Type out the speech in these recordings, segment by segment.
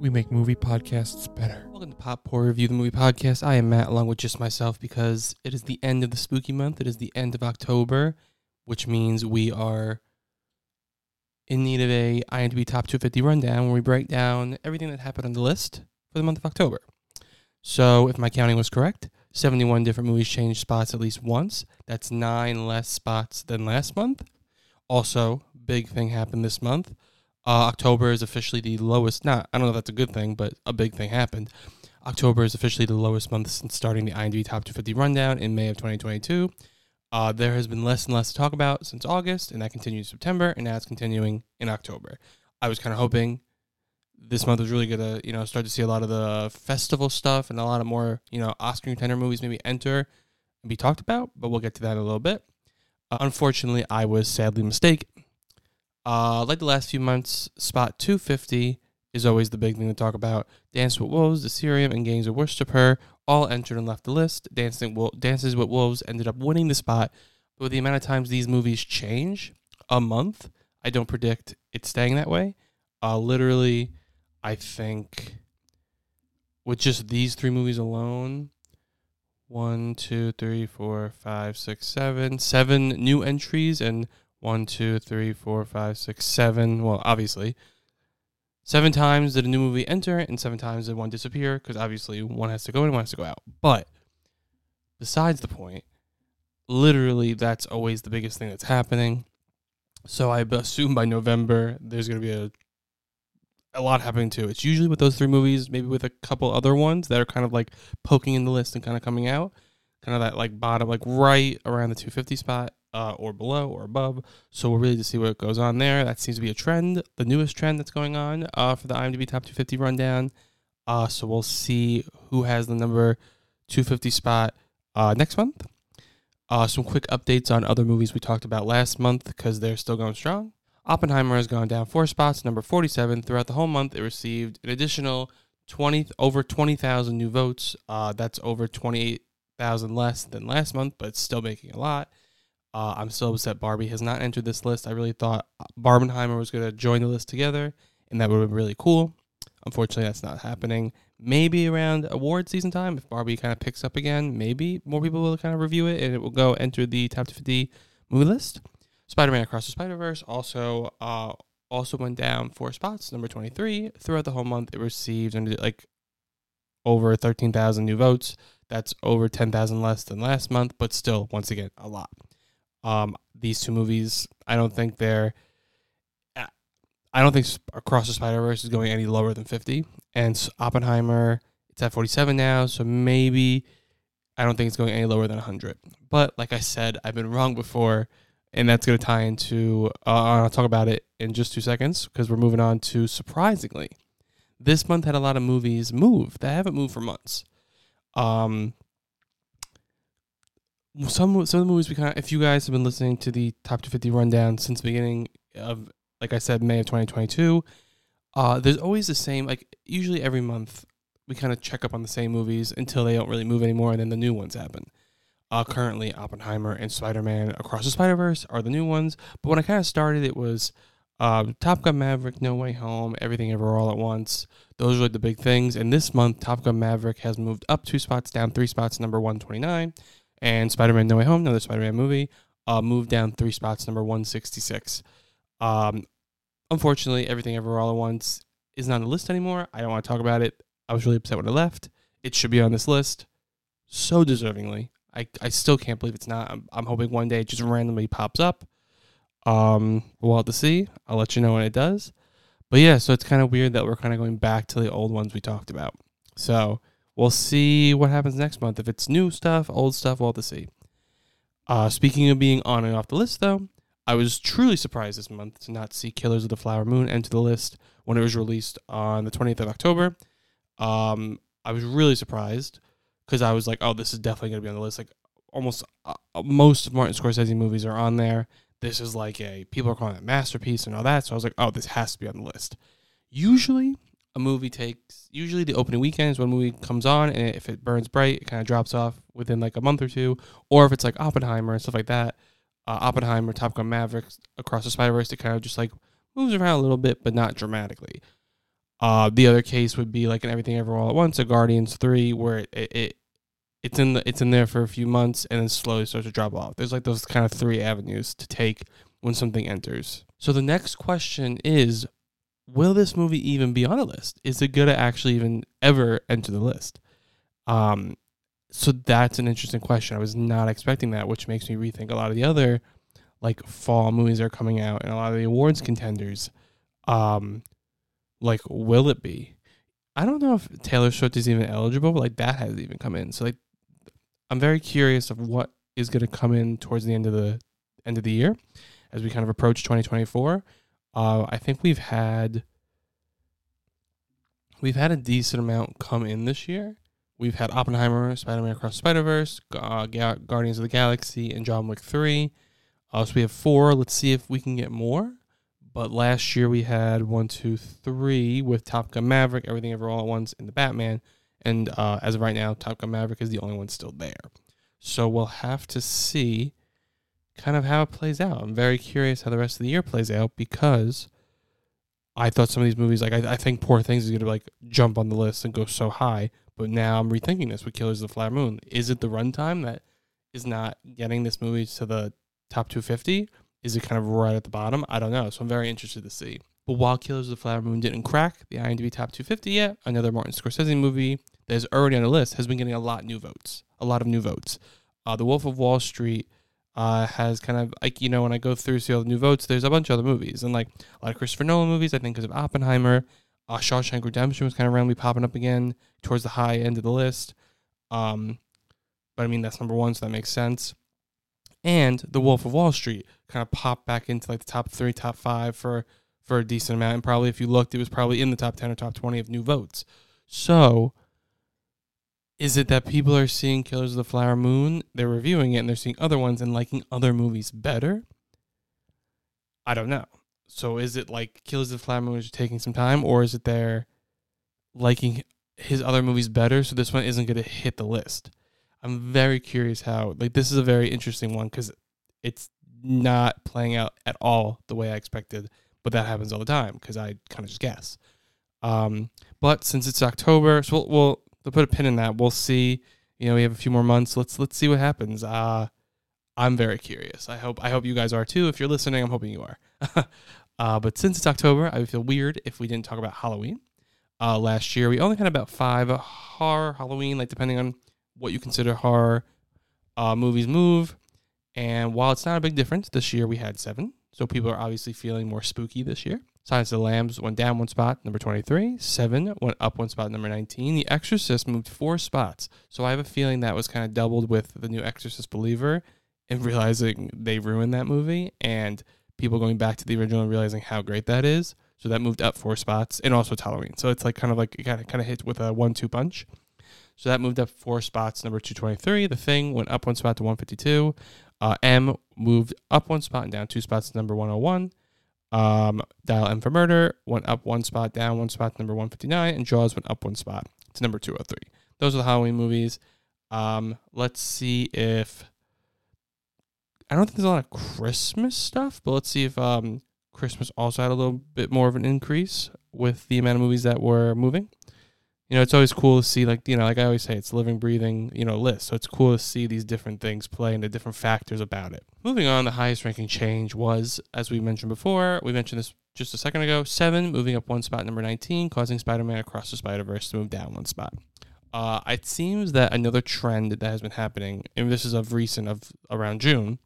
We make movie podcasts better. Welcome to Pop Pour Review, the movie podcast. I am Matt, along with just myself, because it is the end of the spooky month. It is the end of October, which means we are in need of a IMDb Top 250 rundown where we break down everything that happened on the list for the month of October. So, if my counting was correct, 71 different movies changed spots at least once. That's nine less spots than last month. Also, big thing happened this month. Uh, October is officially the lowest. Not, I don't know if that's a good thing, but a big thing happened. October is officially the lowest month since starting the IMDb Top 250 rundown in May of 2022. Uh, there has been less and less to talk about since August, and that continued in September, and now it's continuing in October. I was kind of hoping this month was really gonna, you know, start to see a lot of the festival stuff and a lot of more, you know, Oscar contender movies maybe enter and be talked about, but we'll get to that in a little bit. Uh, unfortunately, I was sadly mistaken. Uh, like the last few months, spot 250 is always the big thing to talk about. Dance with Wolves, Delirium, and Gangs of Wasseypur all entered and left the list. Dancing Dances with Wolves ended up winning the spot, but with the amount of times these movies change a month, I don't predict it staying that way. Uh, literally, I think with just these three movies alone, one, two, three, four, five, six, seven, seven new entries, and one, two, three, four, five, six, seven. Well, obviously, seven times did a new movie enter, and seven times did one disappear because obviously one has to go in, one has to go out. But besides the point, literally, that's always the biggest thing that's happening. So I assume by November there's going to be a a lot happening too. It's usually with those three movies, maybe with a couple other ones that are kind of like poking in the list and kind of coming out, kind of that like bottom, like right around the 250 spot, uh, or below or above. So we're really to see what goes on there. That seems to be a trend, the newest trend that's going on uh, for the IMDb Top 250 rundown. Uh, so we'll see who has the number 250 spot uh, next month. Uh, some quick updates on other movies we talked about last month because they're still going strong. Oppenheimer has gone down four spots, number 47. Throughout the whole month, it received an additional 20 over 20,000 new votes. Uh, that's over 28,000 less than last month, but still making a lot. Uh, I'm still upset Barbie has not entered this list. I really thought Barbenheimer was going to join the list together, and that would have been really cool. Unfortunately, that's not happening. Maybe around award season time, if Barbie kind of picks up again, maybe more people will kind of review it, and it will go enter the top 50 movie list. Spider-Man Across the Spider-Verse also uh, also went down four spots, number 23. Throughout the whole month, it received like over 13,000 new votes. That's over 10,000 less than last month, but still, once again, a lot. Um, these two movies, I don't think they're. I don't think Across the Spider Verse is going any lower than 50. And Oppenheimer, it's at 47 now, so maybe I don't think it's going any lower than 100. But like I said, I've been wrong before, and that's going to tie into. Uh, I'll talk about it in just two seconds because we're moving on to surprisingly. This month had a lot of movies move that haven't moved for months. Um, some some of the movies we kind of if you guys have been listening to the top 250 rundown since the beginning of like I said May of 2022 uh there's always the same like usually every month we kind of check up on the same movies until they don't really move anymore and then the new ones happen uh currently Oppenheimer and Spider-Man Across the Spider-Verse are the new ones but when I kind of started it was uh, Top Gun Maverick, No Way Home, Everything Ever All at Once. Those are like the big things. And this month, Top Gun Maverick has moved up two spots, down three spots, number 129 and Spider-Man: No Way Home, another Spider-Man movie, uh, moved down three spots, number 166. Um, unfortunately, Everything Ever All at Once is not on the list anymore. I don't want to talk about it. I was really upset when it left. It should be on this list, so deservingly. I, I still can't believe it's not. I'm, I'm hoping one day it just randomly pops up. Um, we'll have to see. I'll let you know when it does. But yeah, so it's kind of weird that we're kind of going back to the old ones we talked about. So we'll see what happens next month. If it's new stuff, old stuff, we'll have to see. Uh, speaking of being on and off the list, though, I was truly surprised this month to not see Killers of the Flower Moon enter the list when it was released on the 20th of October. Um, I was really surprised because I was like, oh, this is definitely gonna be on the list. Like almost uh, uh, most of Martin Scorsese movies are on there. This is like a people are calling it masterpiece and all that. So I was like, oh, this has to be on the list. Usually, a movie takes usually the opening weekend is when a movie comes on, and if it burns bright, it kind of drops off within like a month or two. Or if it's like Oppenheimer and stuff like that, uh, Oppenheimer, Top Gun Maverick, Across the Spider Verse, it kind of just like moves around a little bit, but not dramatically. Uh, the other case would be like an Everything Everywhere All at Once, a Guardians Three, where it, it, it it's in the it's in there for a few months and then slowly starts to drop off. There's like those kind of three avenues to take when something enters. So the next question is will this movie even be on a list? Is it gonna actually even ever enter the list? Um so that's an interesting question. I was not expecting that, which makes me rethink a lot of the other like fall movies that are coming out and a lot of the awards contenders. Um like will it be? I don't know if Taylor Swift is even eligible, but like that hasn't even come in. So like I'm very curious of what is going to come in towards the end of the end of the year as we kind of approach 2024. Uh, I think we've had we've had a decent amount come in this year. We've had Oppenheimer, Spider-Man Across Spider-Verse, uh, Ga- Guardians of the Galaxy, and John Wick 3. Uh, so we have four. Let's see if we can get more. But last year we had one, two, three with Top Gun Maverick, Everything Ever All at Once, and the Batman. And uh, as of right now, Top Gun Maverick is the only one still there. So we'll have to see kind of how it plays out. I'm very curious how the rest of the year plays out because I thought some of these movies, like I, I think Poor Things is going to like jump on the list and go so high. But now I'm rethinking this with Killers of the Flower Moon. Is it the runtime that is not getting this movie to the top 250? Is it kind of right at the bottom? I don't know. So I'm very interested to see. But while Killers of the Flower Moon didn't crack the IMDb top 250 yet, another Martin Scorsese movie that is already on the list has been getting a lot new votes, a lot of new votes. Uh, the Wolf of Wall Street uh, has kind of like you know when I go through see all the new votes, there's a bunch of other movies and like a lot of Christopher Nolan movies. I think because of Oppenheimer, uh, Shawshank Redemption was kind of randomly popping up again towards the high end of the list. Um, but I mean that's number one, so that makes sense. And The Wolf of Wall Street kind of popped back into like the top three, top five for for a decent amount. And probably if you looked, it was probably in the top 10 or top 20 of new votes. So is it that people are seeing Killers of the Flower Moon, they're reviewing it, and they're seeing other ones and liking other movies better? I don't know. So is it like Killers of the Flower Moon is taking some time, or is it they're liking his other movies better, so this one isn't going to hit the list? I'm very curious how. Like this is a very interesting one because it's not playing out at all the way I expected but that happens all the time because I kind of just guess. Um, but since it's October, so we'll, we'll, we'll put a pin in that. We'll see. You know, we have a few more months. Let's let's see what happens. Uh, I'm very curious. I hope I hope you guys are too. If you're listening, I'm hoping you are. uh, but since it's October, I would feel weird if we didn't talk about Halloween. Uh, last year, we only had about five horror Halloween, like depending on what you consider horror uh, movies move. And while it's not a big difference, this year we had seven. So people are obviously feeling more spooky this year. Silence of the Lambs went down one spot, number 23. Seven went up one spot, number 19. The Exorcist moved four spots. So I have a feeling that was kind of doubled with the new Exorcist Believer and realizing they ruined that movie and people going back to the original and realizing how great that is. So that moved up four spots and also Halloween. So it's like kind of like it kind of kind of hit with a one two punch. So that moved up four spots. Number 223. The Thing went up one spot to 152. Uh, M moved up one spot and down two spots to number 101. Um, Dial M for Murder went up one spot, down one spot number 159. And Jaws went up one spot to number 203. Those are the Halloween movies. Um, let's see if. I don't think there's a lot of Christmas stuff, but let's see if um, Christmas also had a little bit more of an increase with the amount of movies that were moving you know, it's always cool to see like, you know, like I always say, it's living, breathing, you know, list. So it's cool to see these different things play and the different factors about it. Moving on, the highest ranking change was, as we mentioned before, we mentioned this just a second ago, seven, moving up one spot, number 19, causing Spider-Man Across the Spider-Verse to move down one spot. Uh, it seems that another trend that has been happening, and this is of recent, of around June,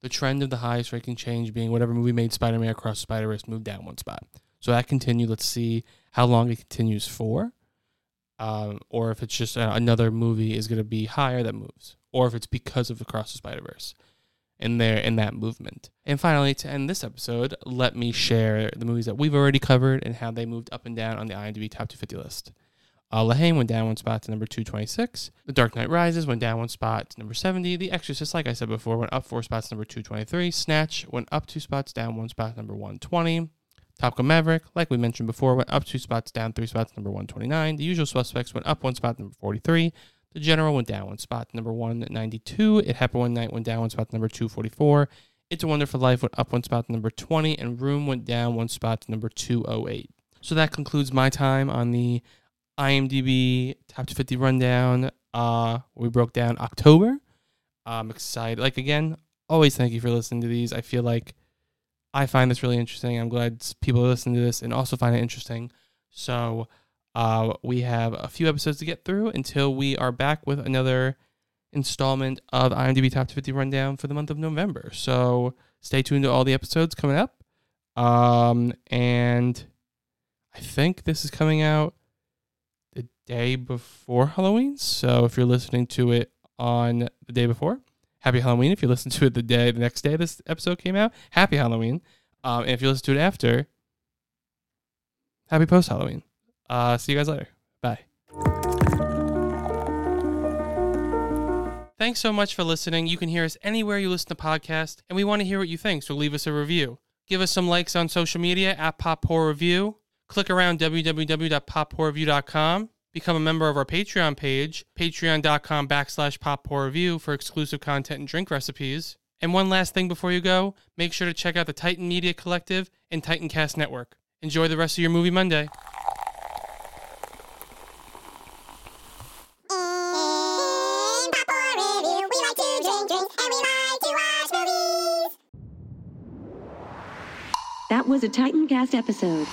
the trend of the highest ranking change being whatever movie made Spider-Man Across the Spider-Verse move down one spot. So that continued. Let's see how long it continues for um, or if it's just uh, another movie is going to be higher that moves, or if it's because of the Across the Spider Verse in there in that movement. And finally, to end this episode, let me share the movies that we've already covered and how they moved up and down on the IMDb Top 250 list. Uh, La Haine went down one spot to number 226. The Dark Knight Rises went down one spot to number 70. The Exorcist, like I said before, went up four spots to number 223. Snatch went up two spots, down one spot to number 120. Top Gun Maverick, like we mentioned before, went up two spots, down three spots, number 129. The Usual Suspects went up one spot, number 43. The General went down one spot, number 192. It Happened One Night went down one spot, number 244. It's a Wonderful Life went up one spot number 20, and Room went down one spot number 208. So that concludes my time on the IMDb Top 50 Rundown. Uh, we broke down October. I'm excited. Like, again, always thank you for listening to these. I feel like I find this really interesting. I'm glad people listen to this and also find it interesting. So uh, we have a few episodes to get through until we are back with another installment of IMDb Top 50 Rundown for the month of November. So stay tuned to all the episodes coming up. Um, and I think this is coming out the day before Halloween. So if you're listening to it on the day before, happy Halloween. If you listen to it the day, the next day this episode came out, happy Halloween. Um, and if you listen to it after, happy post Halloween. Uh, see you guys later. Bye. Thanks so much for listening. You can hear us anywhere you listen to podcasts, and we want to hear what you think, so leave us a review. Give us some likes on social media at Pop Pour Review. Click around www.poppourreview.com. Become a member of our Patreon page, patreon.com backslash Pop Pour Review for exclusive content and drink recipes. And one last thing before you go, make sure to check out the Titan Media Collective and Titancast Network. Enjoy the rest of your movie Monday. In Pop we like to drink drinks and we like to watch movies. That was a Titancast episode.